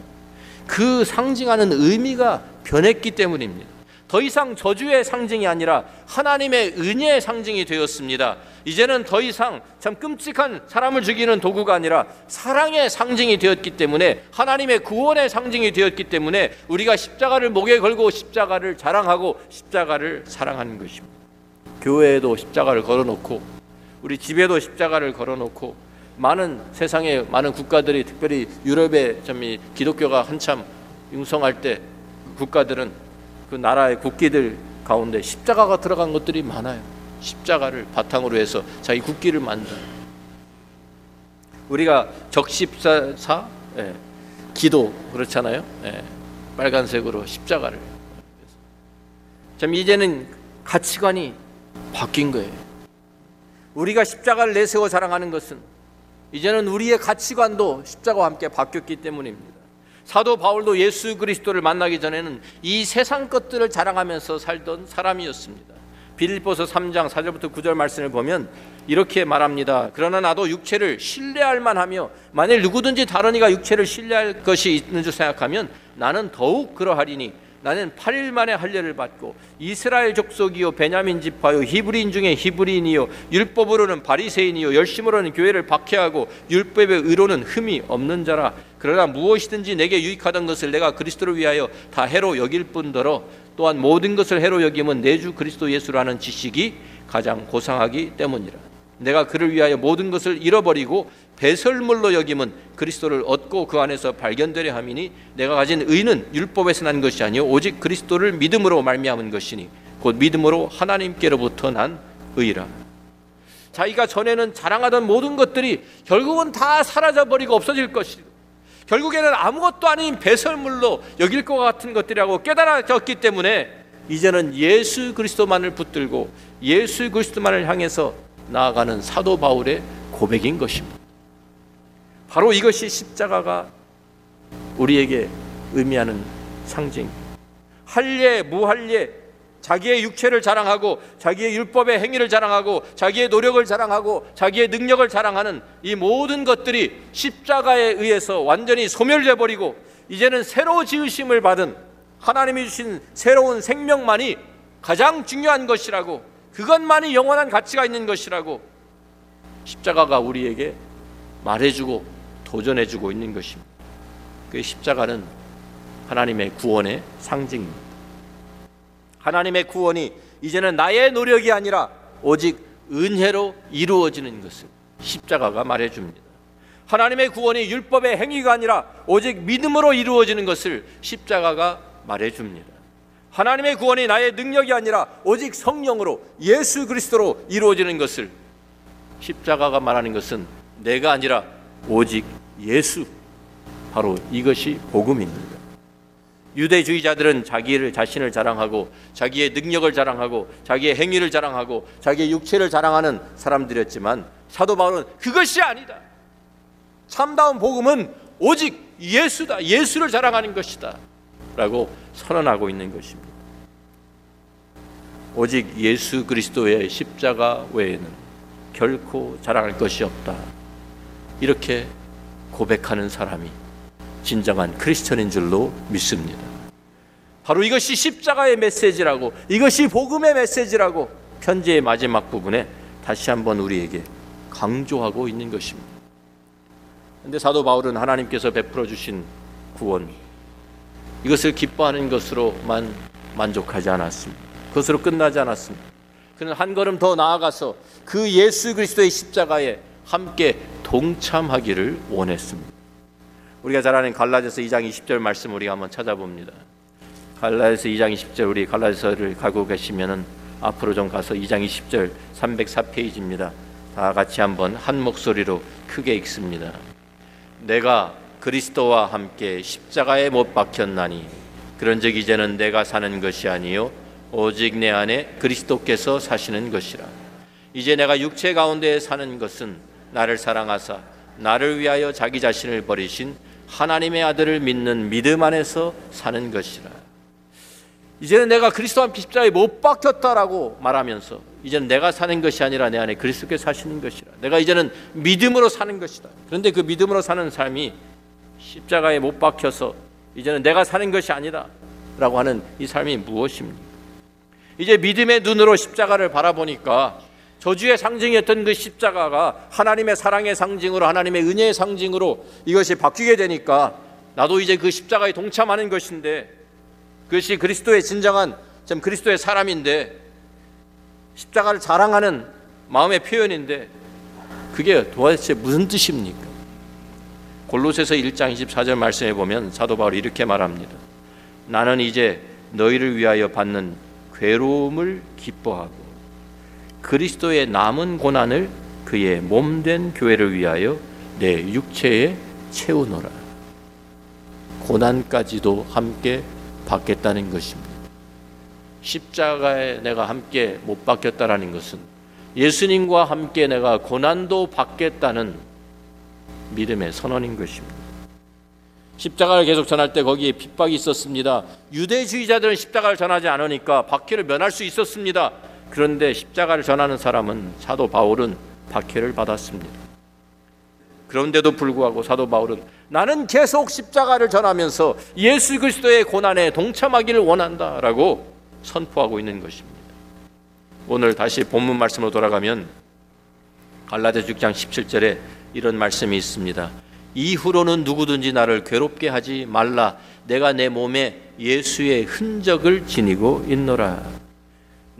그 상징하는 의미가 변했기 때문입니다. 더 이상 저주의 상징이 아니라 하나님의 은혜의 상징이 되었습니다. 이제는 더 이상 참 끔찍한 사람을 죽이는 도구가 아니라 사랑의 상징이 되었기 때문에 하나님의 구원의 상징이 되었기 때문에 우리가 십자가를 목에 걸고 십자가를 자랑하고 십자가를 사랑하는 것입니다. 교회에도 십자가를 걸어놓고 우리 집에도 십자가를 걸어놓고 많은 세상의 많은 국가들이 특별히 유럽의 좀 기독교가 한참 융성할 때 국가들은 그 나라의 국기들 가운데 십자가가 들어간 것들이 많아요. 십자가를 바탕으로 해서 자기 국기를 만든. 우리가 적십사 예, 기도 그렇잖아요. 예, 빨간색으로 십자가를. 참 이제는 가치관이 바뀐 거예요. 우리가 십자가를 내세워 자랑하는 것은 이제는 우리의 가치관도 십자가와 함께 바뀌었기 때문입니다. 사도 바울도 예수 그리스도를 만나기 전에는 이 세상 것들을 자랑하면서 살던 사람이었습니다. 빌립보서 3장 4절부터 9절 말씀을 보면 이렇게 말합니다. 그러나 나도 육체를 신뢰할 만하며 만일 누구든지 다른 이가 육체를 신뢰할 것이 있는 줄 생각하면 나는 더욱 그러하리니 나는 8일 만에 할례를 받고 이스라엘 족속이요 베냐민 지파요 히브리인 중에 히브리인이요 율법으로는 바리새인이요 열심으로는 교회를 박해하고 율법의 의로는 흠이 없는 자라. 그러나 무엇이든지 내게 유익하던 것을 내가 그리스도를 위하여 다 해로 여길 뿐더러 또한 모든 것을 해로 여김은 내 주 그리스도 예수라는 지식이 가장 고상하기 때문이라. 내가 그를 위하여 모든 것을 잃어버리고 배설물로 여김은 그리스도를 얻고 그 안에서 발견되려 함이니 내가 가진 의는 율법에서 난 것이 아니요 오직 그리스도를 믿음으로 말미암은 것이니 곧 믿음으로 하나님께로부터 난 의라. 자기가 전에는 자랑하던 모든 것들이 결국은 다 사라져 버리고 없어질 것이고 결국에는 아무것도 아닌 배설물로 여길 것 같은 것들이라고 깨달아졌기 때문에 이제는 예수 그리스도만을 붙들고 예수 그리스도만을 향해서 나아가는 사도 바울의 고백인 것입니다. 바로 이것이 십자가가 우리에게 의미하는 상징. 할례, 무할례, 자기의 육체를 자랑하고 자기의 율법의 행위를 자랑하고 자기의 노력을 자랑하고 자기의 능력을 자랑하는 이 모든 것들이 십자가에 의해서 완전히 소멸돼 버리고 이제는 새로 지으심을 받은 하나님이 주신 새로운 생명만이 가장 중요한 것이라고 그것만이 영원한 가치가 있는 것이라고 십자가가 우리에게 말해주고 도전해주고 있는 것입니다. 그 십자가는 하나님의 구원의 상징입니다. 하나님의 구원이 이제는 나의 노력이 아니라 오직 은혜로 이루어지는 것을 십자가가 말해줍니다. 하나님의 구원이 율법의 행위가 아니라 오직 믿음으로 이루어지는 것을 십자가가 말해줍니다. 하나님의 구원이 나의 능력이 아니라 오직 성령으로 예수 그리스도로 이루어지는 것을 십자가가 말하는 것은 내가 아니라 오직 예수 바로 이것이 복음입니다. 유대주의자들은 자기를 자신을 자랑하고 자기의 능력을 자랑하고 자기의 행위를 자랑하고 자기의 육체를 자랑하는 사람들이었지만 사도 바울은 그것이 아니다. 참다운 복음은 오직 예수다. 예수를 자랑하는 것이다. 라고 선언하고 있는 것입니다. 오직 예수 그리스도의 십자가 외에는 결코 자랑할 것이 없다. 이렇게 고백하는 사람이 진정한 크리스천인 줄로 믿습니다. 바로 이것이 십자가의 메시지라고 이것이 복음의 메시지라고 편지의 마지막 부분에 다시 한번 우리에게 강조하고 있는 것입니다. 근데 사도 바울은 하나님께서 베풀어 주신 구원 이것을 기뻐하는 것으로만 만족하지 않았습니다. 그것으로 끝나지 않았습니다. 그는 한 걸음 더 나아가서 그 예수 그리스도의 십자가에 함께 동참하기를 원했습니다. 우리가 잘 아는 갈라디아서 2장 20절 말씀 우리가 한번 찾아봅니다. 갈라디아서 2장 20절 우리 갈라디아서를 가고 계시면은 앞으로 좀 가서 2장 20절 304페이지입니다. 다 같이 한번 한 목소리로 크게 읽습니다. 내가 그리스도와 함께 십자가에 못 박혔나니 그런즉 이제는 내가 사는 것이 아니요 오직 내 안에 그리스도께서 사시는 것이라 이제 내가 육체 가운데 사는 것은 나를 사랑하사 나를 위하여 자기 자신을 버리신 하나님의 아들을 믿는 믿음 안에서 사는 것이라. 이제는 내가 그리스도와 함께 십자가에 못 박혔다라고 말하면서 이제는 내가 사는 것이 아니라 내 안에 그리스도께서 사시는 것이라. 내가 이제는 믿음으로 사는 것이다. 그런데 그 믿음으로 사는 삶이 십자가에 못 박혀서 이제는 내가 사는 것이 아니다 라고 하는 이 삶이 무엇입니까? 이제 믿음의 눈으로 십자가를 바라보니까 저주의 상징이었던 그 십자가가 하나님의 사랑의 상징으로 하나님의 은혜의 상징으로 이것이 바뀌게 되니까 나도 이제 그 십자가에 동참하는 것인데 그것이 그리스도의 진정한 참 그리스도의 사람인데 십자가를 자랑하는 마음의 표현인데 그게 도대체 무슨 뜻입니까? 골로새서 1장 24절 말씀에 보면 사도 바울이 이렇게 말합니다. 나는 이제 너희를 위하여 받는 괴로움을 기뻐하고 그리스도의 남은 고난을 그의 몸된 교회를 위하여 내 육체에 채우노라. 고난까지도 함께 받겠다는 것입니다. 십자가에 내가 함께 못 박혔다라는 것은 예수님과 함께 내가 고난도 받겠다는 믿음의 선언인 것입니다. 십자가를 계속 전할 때 거기에 핍박이 있었습니다. 유대주의자들은 십자가를 전하지 않으니까 박해를 면할 수 있었습니다. 그런데 십자가를 전하는 사람은 사도 바울은 박해를 받았습니다. 그런데도 불구하고 사도 바울은 나는 계속 십자가를 전하면서 예수 그리스도의 고난에 동참하기를 원한다라고 선포하고 있는 것입니다. 오늘 다시 본문 말씀으로 돌아가면 갈라디아 6장 17절에 이런 말씀이 있습니다. 이후로는 누구든지 나를 괴롭게 하지 말라. 내가 내 몸에 예수의 흔적을 지니고 있노라.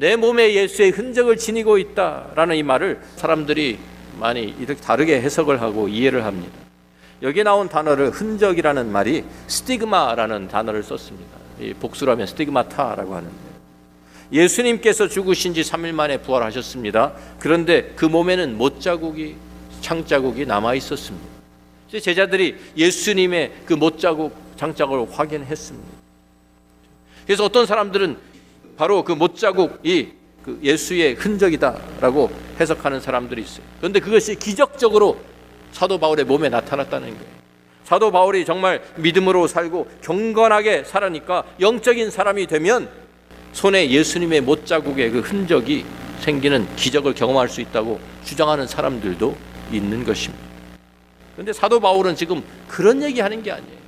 내 몸에 예수의 흔적을 지니고 있다라는 이 말을 사람들이 많이 이렇게 다르게 해석을 하고 이해를 합니다. 여기 나온 단어를 흔적이라는 말이 스티그마라는 단어를 썼습니다. 복수로 하면 스티그마타라고 하는데 예수님께서 죽으신 지 3일 만에 부활하셨습니다. 그런데 그 몸에는 못 자국이 창 자국이 남아 있었습니다. 제자들이 예수님의 그 못 자국, 장자국을 확인했습니다. 그래서 어떤 사람들은 바로 그 못자국이 그 예수의 흔적이다라고 해석하는 사람들이 있어요. 그런데 그것이 기적적으로 사도 바울의 몸에 나타났다는 거예요. 사도 바울이 정말 믿음으로 살고 경건하게 살으니까 영적인 사람이 되면 손에 예수님의 못자국의 그 흔적이 생기는 기적을 경험할 수 있다고 주장하는 사람들도 있는 것입니다. 그런데 사도 바울은 지금 그런 얘기 하는 게 아니에요.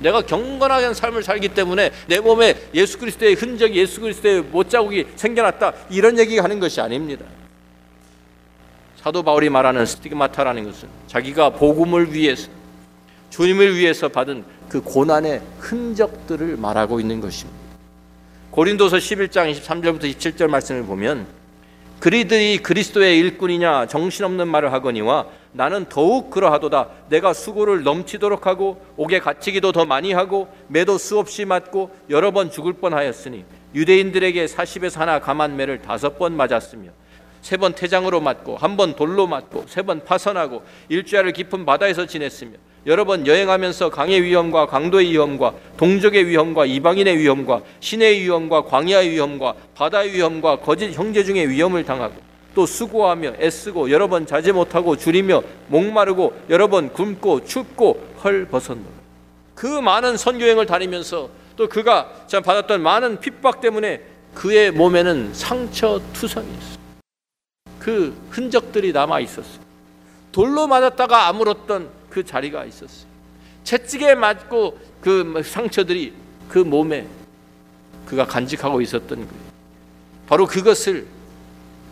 내가 경건하게 삶을 살기 때문에 내 몸에 예수 그리스도의 흔적이 예수 그리스도의 못자국이 생겨났다 이런 얘기 하는 것이 아닙니다. 사도 바울이 말하는 스티그마타라는 것은 자기가 복음을 위해서 주님을 위해서 받은 그 고난의 흔적들을 말하고 있는 것입니다. 고린도서 11장 23절부터 27절 말씀을 보면 그리들이 그리스도의 일꾼이냐 정신없는 말을 하거니와 나는 더욱 그러하도다. 내가 수고를 넘치도록 하고 옥에 갇히기도 더 많이 하고 매도 수없이 맞고 여러 번 죽을 뻔하였으니 유대인들에게 사십에서 하나 감한 매를 다섯 번 맞았으며 세 번 태장으로 맞고 한 번 돌로 맞고 세 번 파선하고 일주일을 깊은 바다에서 지냈으며 여러 번 여행하면서 강의 위험과 강도의 위험과 동족의 위험과 이방인의 위험과 신의 위험과 광야의 위험과 바다의 위험과 거짓 형제 중의 위험을 당하고 또 수고하며 애쓰고 여러 번 자지 못하고 줄이며 목마르고 여러 번 굶고 춥고 헐벗었노라. 그 많은 선교행을 다니면서 또 그가 참 받았던 많은 핍박 때문에 그의 몸에는 상처 투성이 있어. 그 흔적들이 남아 있었어. 돌로 맞았다가 아물었던 그 자리가 있었어요. 채찍에 맞고 그 상처들이 그 몸에 그가 간직하고 있었던 거예요. 바로 그것을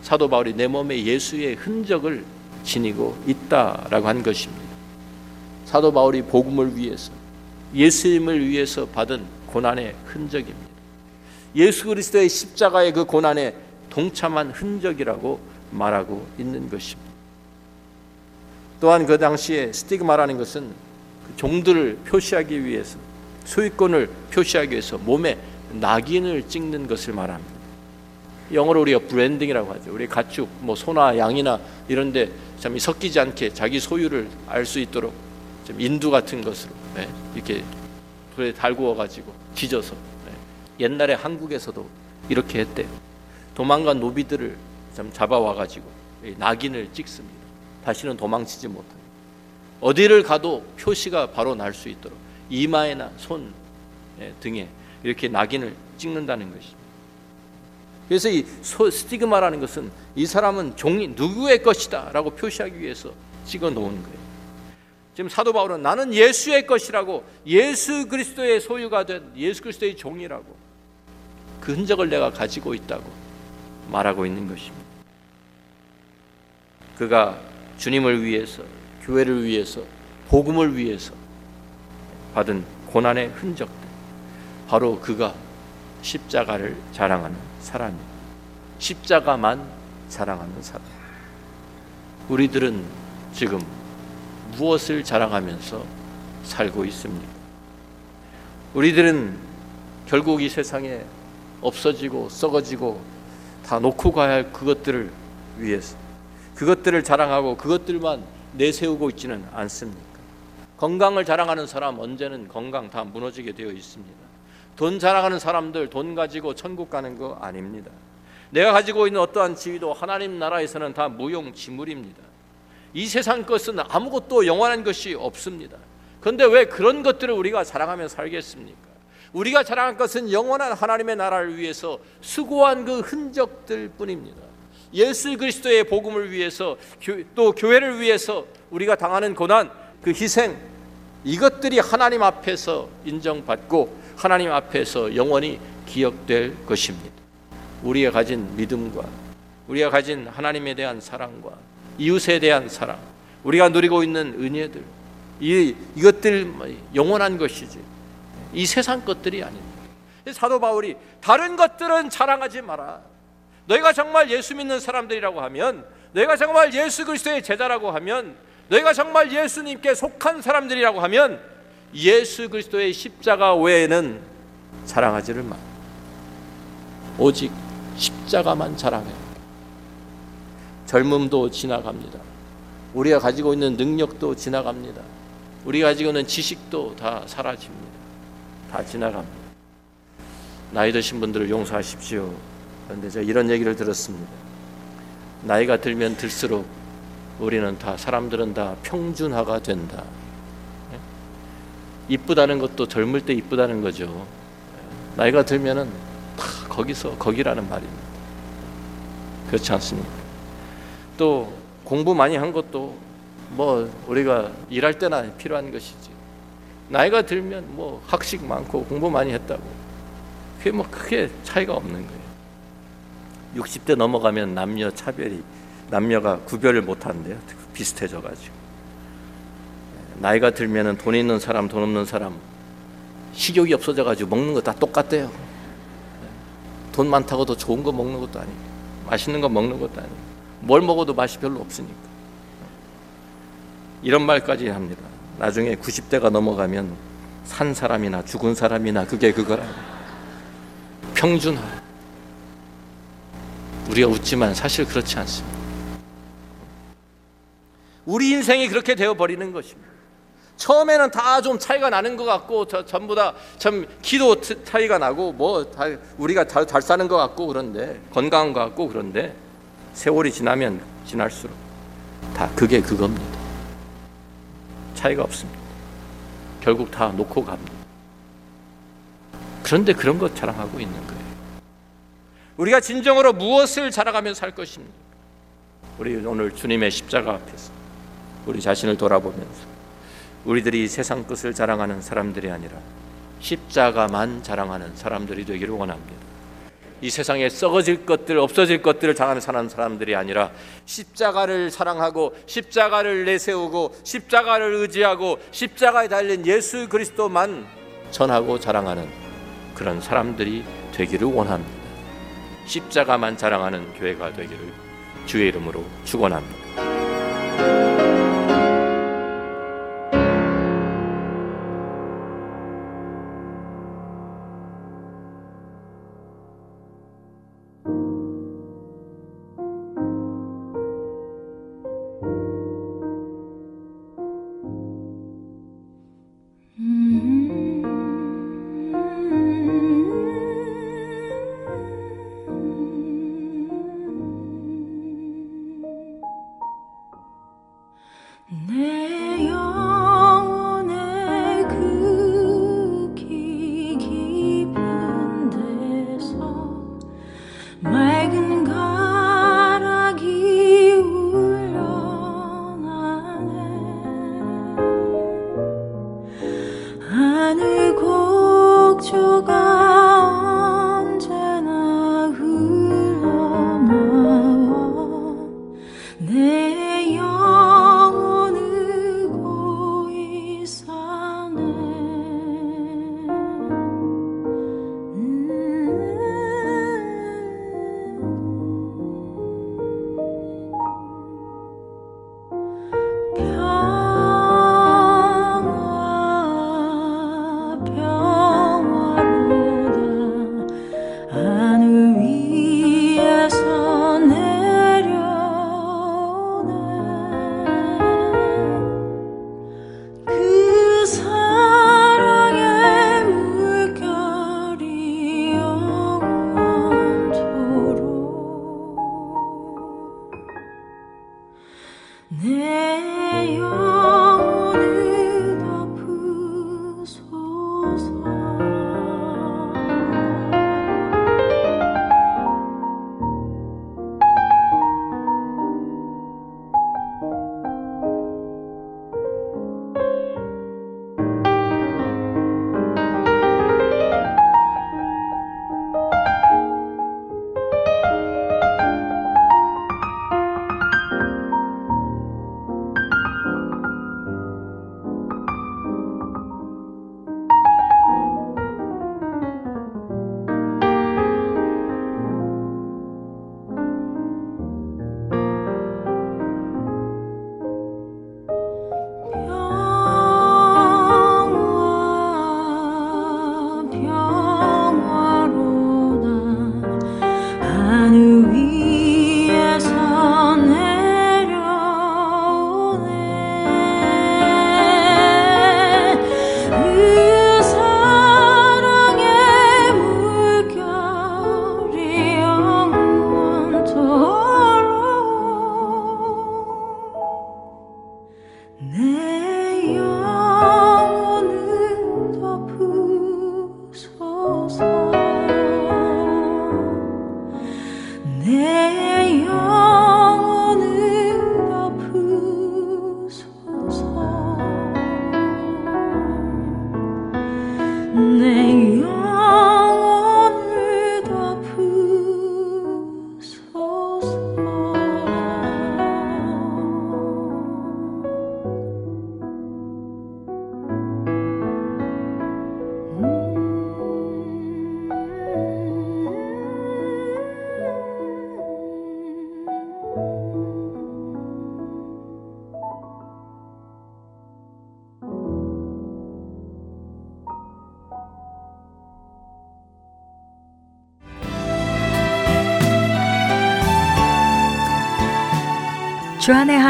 사도 바울이 내 몸에 예수의 흔적을 지니고 있다라고 한 것입니다. 사도 바울이 복음을 위해서 예수님을 위해서 받은 고난의 흔적입니다. 예수 그리스도의 십자가의 그 고난에 동참한 흔적이라고 말하고 있는 것입니다. 또한 그 당시에 스티그마라는 것은 그 종들을 표시하기 위해서 소유권을 표시하기 위해서 몸에 낙인을 찍는 것을 말합니다. 영어로 우리가 브랜딩이라고 하죠. 우리 가축, 뭐 소나 양이나 이런데 참 섞이지 않게 자기 소유를 알 수 있도록 좀 인두 같은 것으로 네, 이렇게 불에 달구어 가지고 지져서 네. 옛날에 한국에서도 이렇게 했대요. 도망간 노비들을 참 잡아와 가지고 낙인을 찍습니다. 다시는 도망치지 못하게 어디를 가도 표시가 바로 날 수 있도록 이마에나 손 예, 등에 이렇게 낙인을 찍는다는 것입니다. 그래서 이 스티그마라는 것은 이 사람은 종이 누구의 것이다라고 표시하기 위해서 찍어 놓은 거예요. 지금 사도 바울은 나는 예수의 것이라고 예수 그리스도의 소유가 된 예수 그리스도의 종이라고 그 흔적을 내가 가지고 있다고 말하고 있는 것입니다. 그가 주님을 위해서 교회를 위해서 복음을 위해서 받은 고난의 흔적들 바로 그가 십자가를 자랑하는 사람입니다. 십자가만 자랑하는 사람. 우리들은 지금 무엇을 자랑하면서 살고 있습니까? 우리들은 결국 이 세상에 없어지고 썩어지고 다 놓고 가야 할 그것들을 위해서 그것들을 자랑하고 그것들만 내세우고 있지는 않습니까? 건강을 자랑하는 사람 언제는 건강 다 무너지게 되어 있습니다. 돈 자랑하는 사람들 돈 가지고 천국 가는 거 아닙니다. 내가 가지고 있는 어떠한 지위도 하나님 나라에서는 다 무용지물입니다. 이 세상 것은 아무것도 영원한 것이 없습니다. 그런데 왜 그런 것들을 우리가 자랑하며 살겠습니까? 우리가 자랑할 것은 영원한 하나님의 나라를 위해서 수고한 그 흔적들 뿐입니다. 예수 그리스도의 복음을 위해서 또 교회를 위해서 우리가 당하는 고난, 그 희생 이것들이 하나님 앞에서 인정받고 하나님 앞에서 영원히 기억될 것입니다. 우리가 가진 믿음과 우리가 가진 하나님에 대한 사랑과 이웃에 대한 사랑, 우리가 누리고 있는 은혜들, 이 이것들 영원한 것이지. 이 세상 것들이 아닙니다. 사도 바울이 다른 것들은 자랑하지 마라. 너희가 정말 예수 믿는 사람들이라고 하면, 너희가 정말 예수 그리스도의 제자라고 하면, 너희가 정말 예수님께 속한 사람들이라고 하면, 예수 그리스도의 십자가 외에는 자랑하지를 마. 오직 십자가만 자랑해. 젊음도 지나갑니다. 우리가 가지고 있는 능력도 지나갑니다. 우리가 가지고 있는 지식도 다 사라집니다. 다 지나갑니다. 나이 드신 분들을 용서하십시오. 그런데 제가 이런 얘기를 들었습니다. 나이가 들면 들수록 우리는 다 사람들은 다 평준화가 된다. 예? 이쁘다는 것도 젊을 때 이쁘다는 거죠. 나이가 들면은 다 거기서 거기라는 말입니다. 그렇지 않습니까? 또 공부 많이 한 것도 뭐 우리가 일할 때나 필요한 것이지. 나이가 들면 뭐 학식 많고 공부 많이 했다고 그게 뭐 크게 차이가 없는 거예요. 60대 넘어가면 남녀 차별이 남녀가 구별을 못 한대요. 비슷해져 가지고. 나이가 들면은 돈 있는 사람, 돈 없는 사람 식욕이 없어져 가지고 먹는 거 다 똑같대요. 돈 많다고 더 좋은 거 먹는 것도 아니고 맛있는 거 먹는 것도 아니고 뭘 먹어도 맛이 별로 없으니까. 이런 말까지 합니다. 나중에 90대가 넘어가면 산 사람이나 죽은 사람이나 그게 그거라. 평준화. 우리가 웃지만 사실 그렇지 않습니다. 우리 인생이 그렇게 되어 버리는 것입니다. 처음에는 다 좀 차이가 나는 것 같고 전부 다 참 키도 차이가 나고 뭐 다 우리가 잘, 잘 사는 것 같고 그런데 건강한 것 같고 그런데 세월이 지나면 지날수록 다 그게 그겁니다. 차이가 없습니다. 결국 다 놓고 갑니다. 그런데 그런 것 자랑하고 있는 거예요. 우리가 진정으로 무엇을 자랑하며 살 것입니까? 우리 오늘 주님의 십자가 앞에서 우리 자신을 돌아보면서 우리들이 세상 것을 자랑하는 사람들이 아니라 십자가만 자랑하는 사람들이 되기를 원합니다. 이 세상에 썩어질 것들, 없어질 것들을 장하는 사람들이 아니라 십자가를 사랑하고 십자가를 내세우고 십자가를 의지하고 십자가에 달린 예수 그리스도만 전하고 자랑하는 그런 사람들이 되기를 원합니다. 십자가만 자랑하는 교회가 되기를 주의 이름으로 축원합니다.